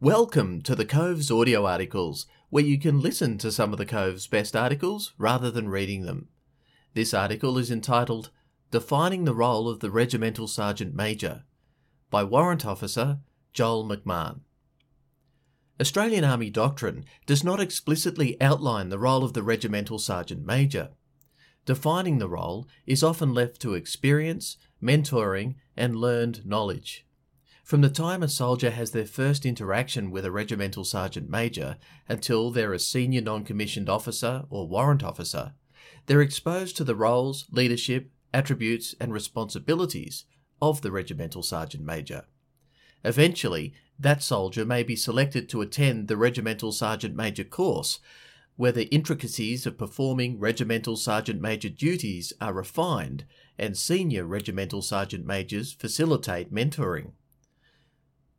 Welcome to the Cove's audio articles, where you can listen to some of the Cove's best articles rather than reading them. This article is entitled Defining the Role of the Regimental Sergeant Major by Warrant Officer Joel McMahon. Australian Army doctrine does not explicitly outline the role of the Regimental Sergeant Major. Defining the role is often left to experience, mentoring, and learned knowledge. From the time a soldier has their first interaction with a regimental sergeant major until they're a senior non commissioned officer or warrant officer, they're exposed to the roles, leadership, attributes, and responsibilities of the regimental sergeant major. Eventually, that soldier may be selected to attend the regimental sergeant major course, where the intricacies of performing regimental sergeant major duties are refined and senior regimental sergeant majors facilitate mentoring.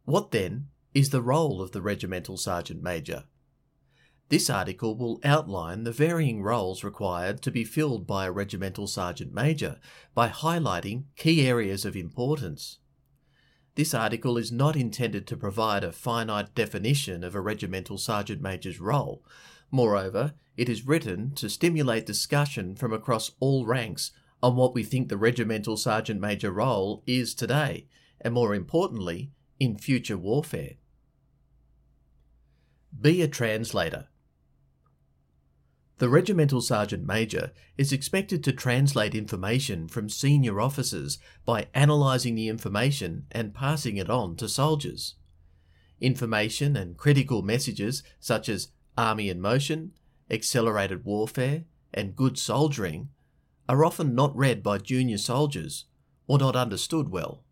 What then is the role of the regimental sergeant major? This article will outline the varying roles required to be filled by a regimental sergeant major by highlighting key areas of importance. This article is not intended to provide a finite definition of a regimental sergeant major's role. Moreover, it is written to stimulate discussion from across all ranks on what we think the regimental sergeant major role is today, and more importantly, in future warfare. Be a translator. The regimental sergeant major is expected to translate information from senior officers by analysing the information and passing it on to soldiers. Information and critical messages such as army in motion, accelerated warfare, and good soldiering are often not read by junior soldiers or not understood well.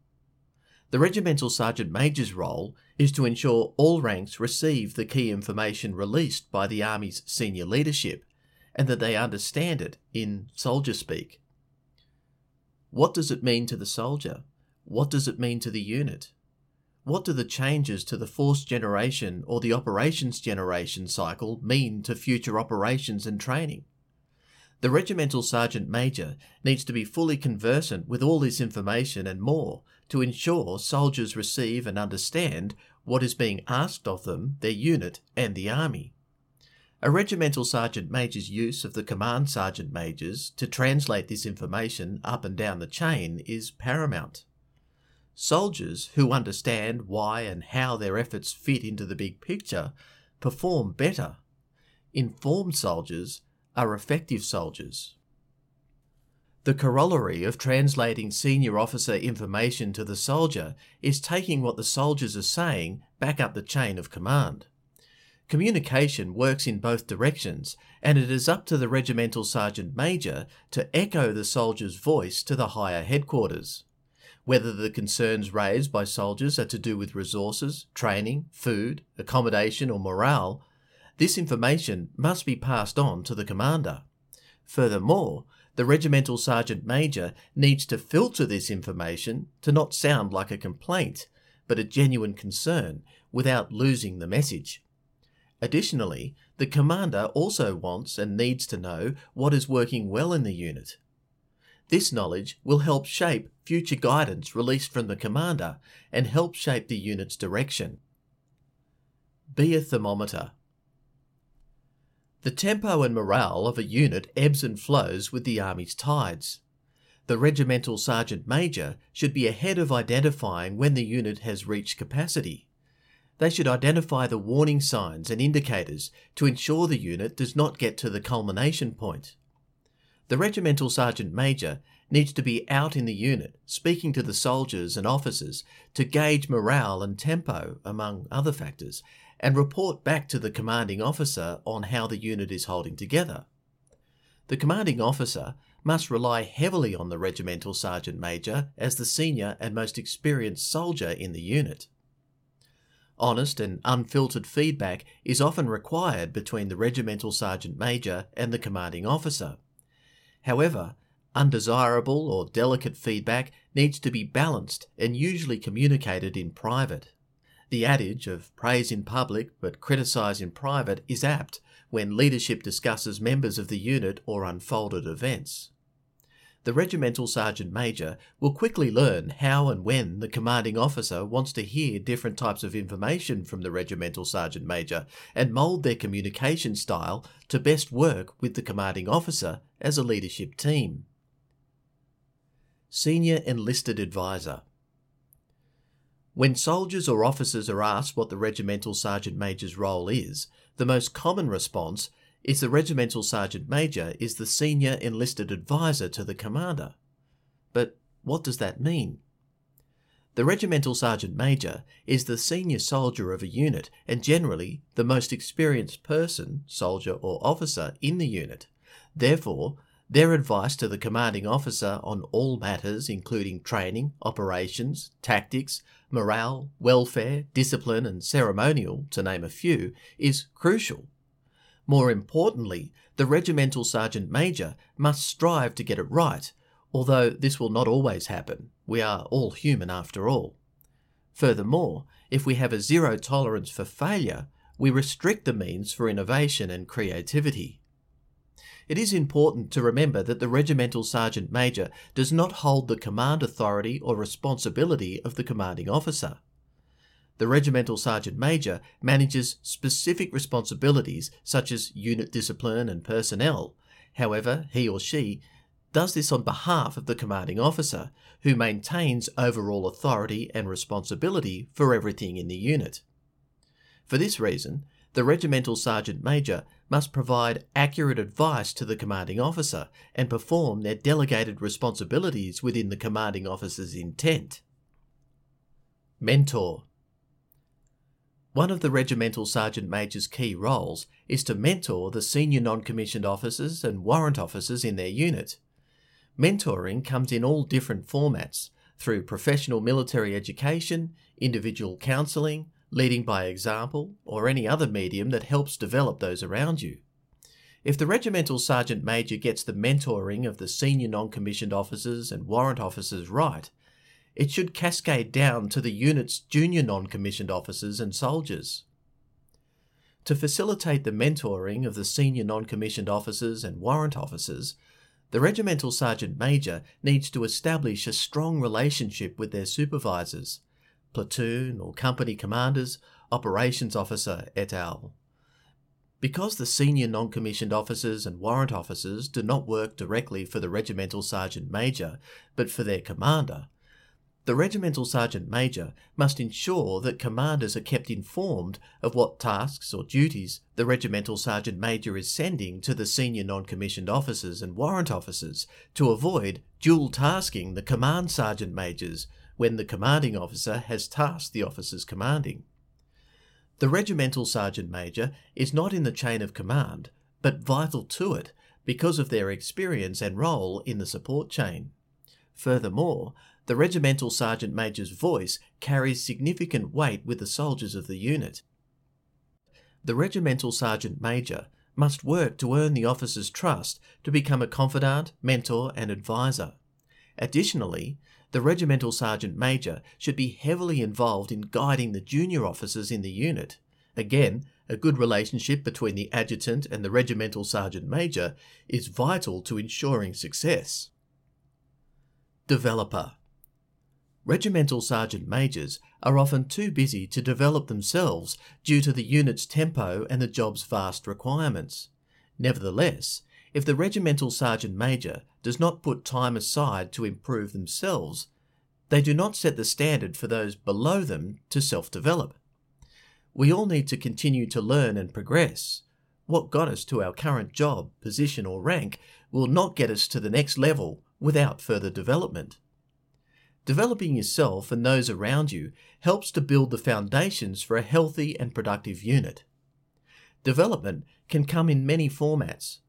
The regimental sergeant major's role is to ensure all ranks receive the key information released by the Army's senior leadership and that they understand it in soldier speak. What does it mean to the soldier? What does it mean to the unit? What do the changes to the force generation or the operations generation cycle mean to future operations and training? The regimental sergeant major needs to be fully conversant with all this information and more to ensure soldiers receive and understand what is being asked of them, their unit, and the Army. A regimental sergeant major's use of the command sergeant majors to translate this information up and down the chain is paramount. Soldiers who understand why and how their efforts fit into the big picture perform better. Informed soldiers are effective soldiers. The corollary of translating senior officer information to the soldier is taking what the soldiers are saying back up the chain of command. Communication works in both directions, and it is up to the regimental sergeant major to echo the soldier's voice to the higher headquarters. Whether the concerns raised by soldiers are to do with resources, training, food, accommodation, or morale this information must be passed on to the commander. Furthermore, the regimental sergeant major needs to filter this information to not sound like a complaint, but a genuine concern without losing the message. Additionally, the commander also wants and needs to know what is working well in the unit. This knowledge will help shape future guidance released from the commander and help shape the unit's direction. Be a thermometer. The tempo and morale of a unit ebbs and flows with the Army's tides. The regimental sergeant major should be ahead of identifying when the unit has reached capacity. They should identify the warning signs and indicators to ensure the unit does not get to the culmination point. The regimental sergeant major needs to be out in the unit, speaking to the soldiers and officers to gauge morale and tempo, among other factors, and report back to the commanding officer on how the unit is holding together. The commanding officer must rely heavily on the regimental sergeant major as the senior and most experienced soldier in the unit. Honest and unfiltered feedback is often required between the regimental sergeant major and the commanding officer. However, undesirable or delicate feedback needs to be balanced and usually communicated in private. The adage of praise in public but criticise in private is apt when leadership discusses members of the unit or unfolded events. the regimental sergeant major will quickly learn how and when the commanding officer wants to hear different types of information from the regimental sergeant major and mould their communication style to best work with the commanding officer as a leadership team. Senior Enlisted Advisor When soldiers or officers are asked what the regimental sergeant major's role is, the most common response is the regimental sergeant major is the senior enlisted advisor to the commander. But what does that mean? The regimental sergeant major is the senior soldier of a unit and generally the most experienced person, soldier or officer in the unit. Therefore, their advice to the commanding officer on all matters, including training, operations, tactics, morale, welfare, discipline, and ceremonial, to name a few, is crucial. More importantly, the regimental sergeant major must strive to get it right, although this will not always happen. We are all human after all. Furthermore, if we have a zero tolerance for failure, we restrict the means for innovation and creativity. It is important to remember that the regimental sergeant major does not hold the command authority or responsibility of the commanding officer. The regimental sergeant major manages specific responsibilities such as unit discipline and personnel. However, he or she does this on behalf of the commanding officer, who maintains overall authority and responsibility for everything in the unit. For this reason, the regimental sergeant major must provide accurate advice to the commanding officer and perform their delegated responsibilities within the commanding officer's intent. Mentor one of the regimental sergeant major's key roles is to mentor the senior non commissioned officers and warrant officers in their unit. Mentoring comes in all different formats through professional military education, individual counselling, leading by example, or any other medium that helps develop those around you. If the regimental sergeant major gets the mentoring of the senior non commissioned officers and warrant officers right, it should cascade down to the unit's junior non commissioned officers and soldiers. To facilitate the mentoring of the senior non commissioned officers and warrant officers, the regimental sergeant major needs to establish a strong relationship with their supervisors, platoon or company commanders, operations officer, et al. Because the senior non commissioned officers and warrant officers do not work directly for the regimental sergeant major, but for their commander, the regimental sergeant major must ensure that commanders are kept informed of what tasks or duties the regimental sergeant major is sending to the senior non commissioned officers and warrant officers to avoid dual tasking the command sergeant majors when the commanding officer has tasked the officers commanding. The regimental sergeant major is not in the chain of command, but vital to it because of their experience and role in the support chain. Furthermore, the regimental sergeant major's voice carries significant weight with the soldiers of the unit. The regimental sergeant major must work to earn the officer's trust to become a confidant, mentor, and advisor. Additionally, the regimental sergeant major should be heavily involved in guiding the junior officers in the unit. Again, a good relationship between the adjutant and the regimental sergeant major is vital to ensuring success. Developer Regimental sergeant majors are often too busy to develop themselves due to the unit's tempo and the job's vast requirements. Nevertheless, if the regimental sergeant major does not put time aside to improve themselves, they do not set the standard for those below them to self develop. We all need to continue to learn and progress. What got us to our current job, position, or rank will not get us to the next level without further development. Developing yourself and those around you helps to build the foundations for a healthy and productive unit. Development can come in many formats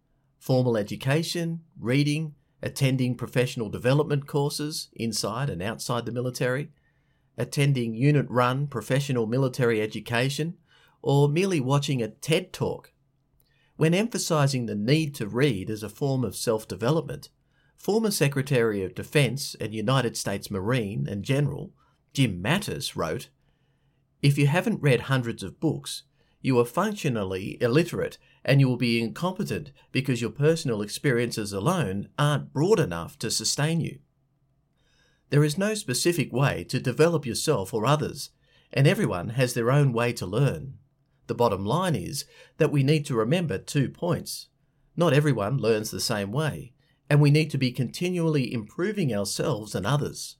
formal education, reading, attending professional development courses inside and outside the military, attending unit run professional military education, or merely watching a TED talk. When emphasizing the need to read as a form of self development, Former Secretary of Defense and United States Marine and General Jim Mattis wrote If you haven't read hundreds of books, you are functionally illiterate and you will be incompetent because your personal experiences alone aren't broad enough to sustain you. There is no specific way to develop yourself or others, and everyone has their own way to learn. The bottom line is that we need to remember two points. Not everyone learns the same way, and we need to be continually improving ourselves and others.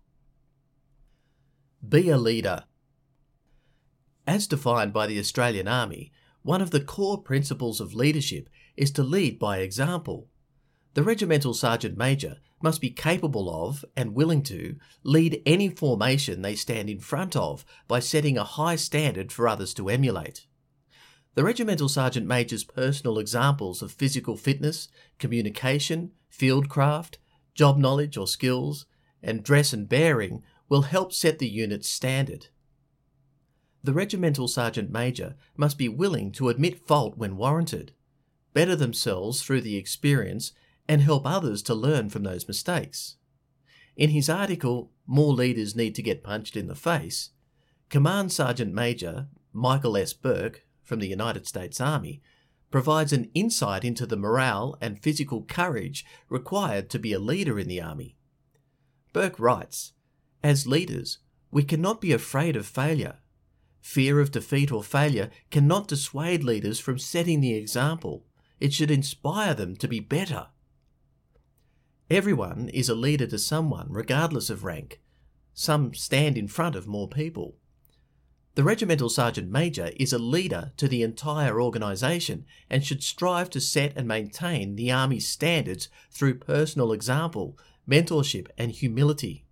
Be a leader. As defined by the Australian Army, one of the core principles of leadership is to lead by example. The regimental sergeant major must be capable of and willing to lead any formation they stand in front of by setting a high standard for others to emulate. The regimental sergeant major's personal examples of physical fitness, communication, fieldcraft, job knowledge or skills, and dress and bearing will help set the unit's standard. The regimental sergeant major must be willing to admit fault when warranted, better themselves through the experience, and help others to learn from those mistakes. In his article, More Leaders Need to Get Punched in the Face, Command Sergeant Major Michael S. Burke from the United States Army provides an insight into the morale and physical courage required to be a leader in the Army. Burke writes As leaders, we cannot be afraid of failure. Fear of defeat or failure cannot dissuade leaders from setting the example. It should inspire them to be better. Everyone is a leader to someone, regardless of rank. Some stand in front of more people. The regimental sergeant major is a leader to the entire organisation and should strive to set and maintain the Army's standards through personal example, mentorship, and humility.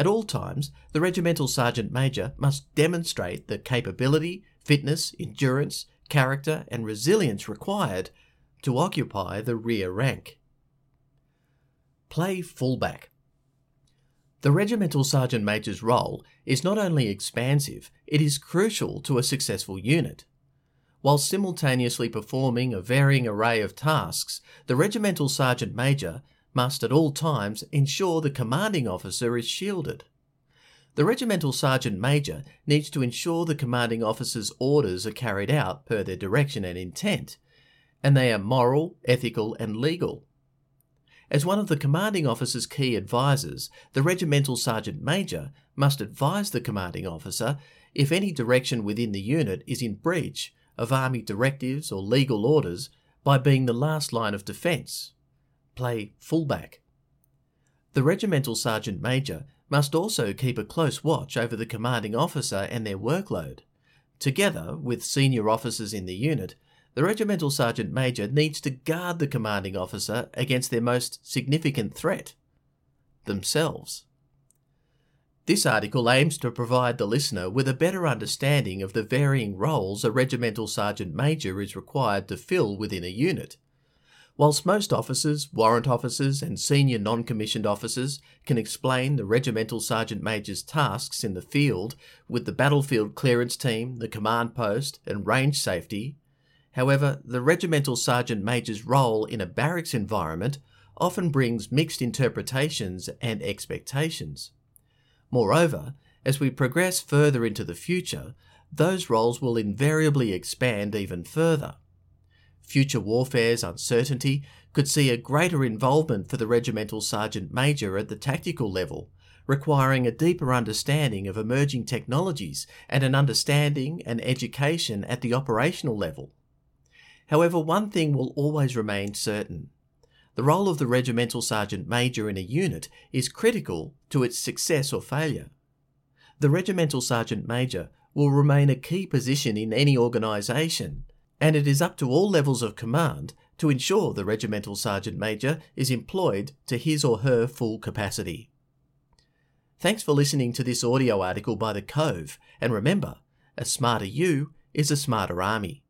At all times, the regimental sergeant major must demonstrate the capability, fitness, endurance, character, and resilience required to occupy the rear rank. Play fullback. The regimental sergeant major's role is not only expansive, it is crucial to a successful unit. While simultaneously performing a varying array of tasks, the regimental sergeant major must at all times ensure the commanding officer is shielded. The regimental sergeant major needs to ensure the commanding officer's orders are carried out per their direction and intent, and they are moral, ethical, and legal. As one of the commanding officer's key advisors, the regimental sergeant major must advise the commanding officer if any direction within the unit is in breach of Army directives or legal orders by being the last line of defence. Play fullback. The regimental sergeant major must also keep a close watch over the commanding officer and their workload. Together with senior officers in the unit, the regimental sergeant major needs to guard the commanding officer against their most significant threat themselves. This article aims to provide the listener with a better understanding of the varying roles a regimental sergeant major is required to fill within a unit. Whilst most officers, warrant officers, and senior non commissioned officers can explain the regimental sergeant major's tasks in the field with the battlefield clearance team, the command post, and range safety, However, the regimental sergeant major's role in a barracks environment often brings mixed interpretations and expectations. Moreover, as we progress further into the future, those roles will invariably expand even further. Future warfare's uncertainty could see a greater involvement for the regimental sergeant major at the tactical level, requiring a deeper understanding of emerging technologies and an understanding and education at the operational level. However, one thing will always remain certain. The role of the regimental sergeant major in a unit is critical to its success or failure. The regimental sergeant major will remain a key position in any organisation, and it is up to all levels of command to ensure the regimental sergeant major is employed to his or her full capacity. Thanks for listening to this audio article by The Cove, and remember, a smarter you is a smarter army.